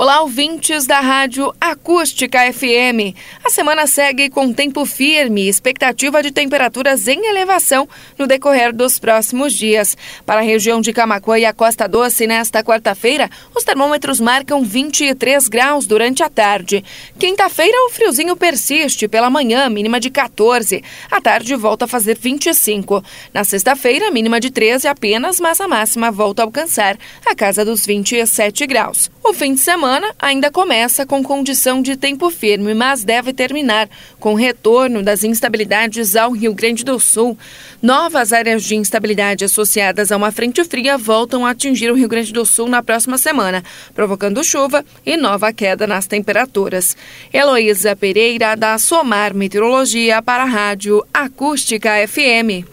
Olá, ouvintes da Rádio Acústica FM. A semana segue com tempo firme e expectativa de temperaturas em elevação no decorrer dos próximos dias. Para a região de Camacuã e a Costa Doce, nesta quarta-feira, os termômetros marcam 23 graus durante a tarde. Quinta-feira, o friozinho persiste pela manhã, mínima de 14. À tarde, volta a fazer 25. Na sexta-feira, mínima de 13 apenas, mas a máxima volta a alcançar a casa dos 27 graus. O fim de semana semana ainda começa com condição de tempo firme, mas deve terminar com retorno das instabilidades ao Rio Grande do Sul. Novas áreas de instabilidade associadas a uma frente fria voltam a atingir o Rio Grande do Sul na próxima semana, provocando chuva e nova queda nas temperaturas. Heloísa Pereira, da Somar Meteorologia, para a Rádio Acústica FM.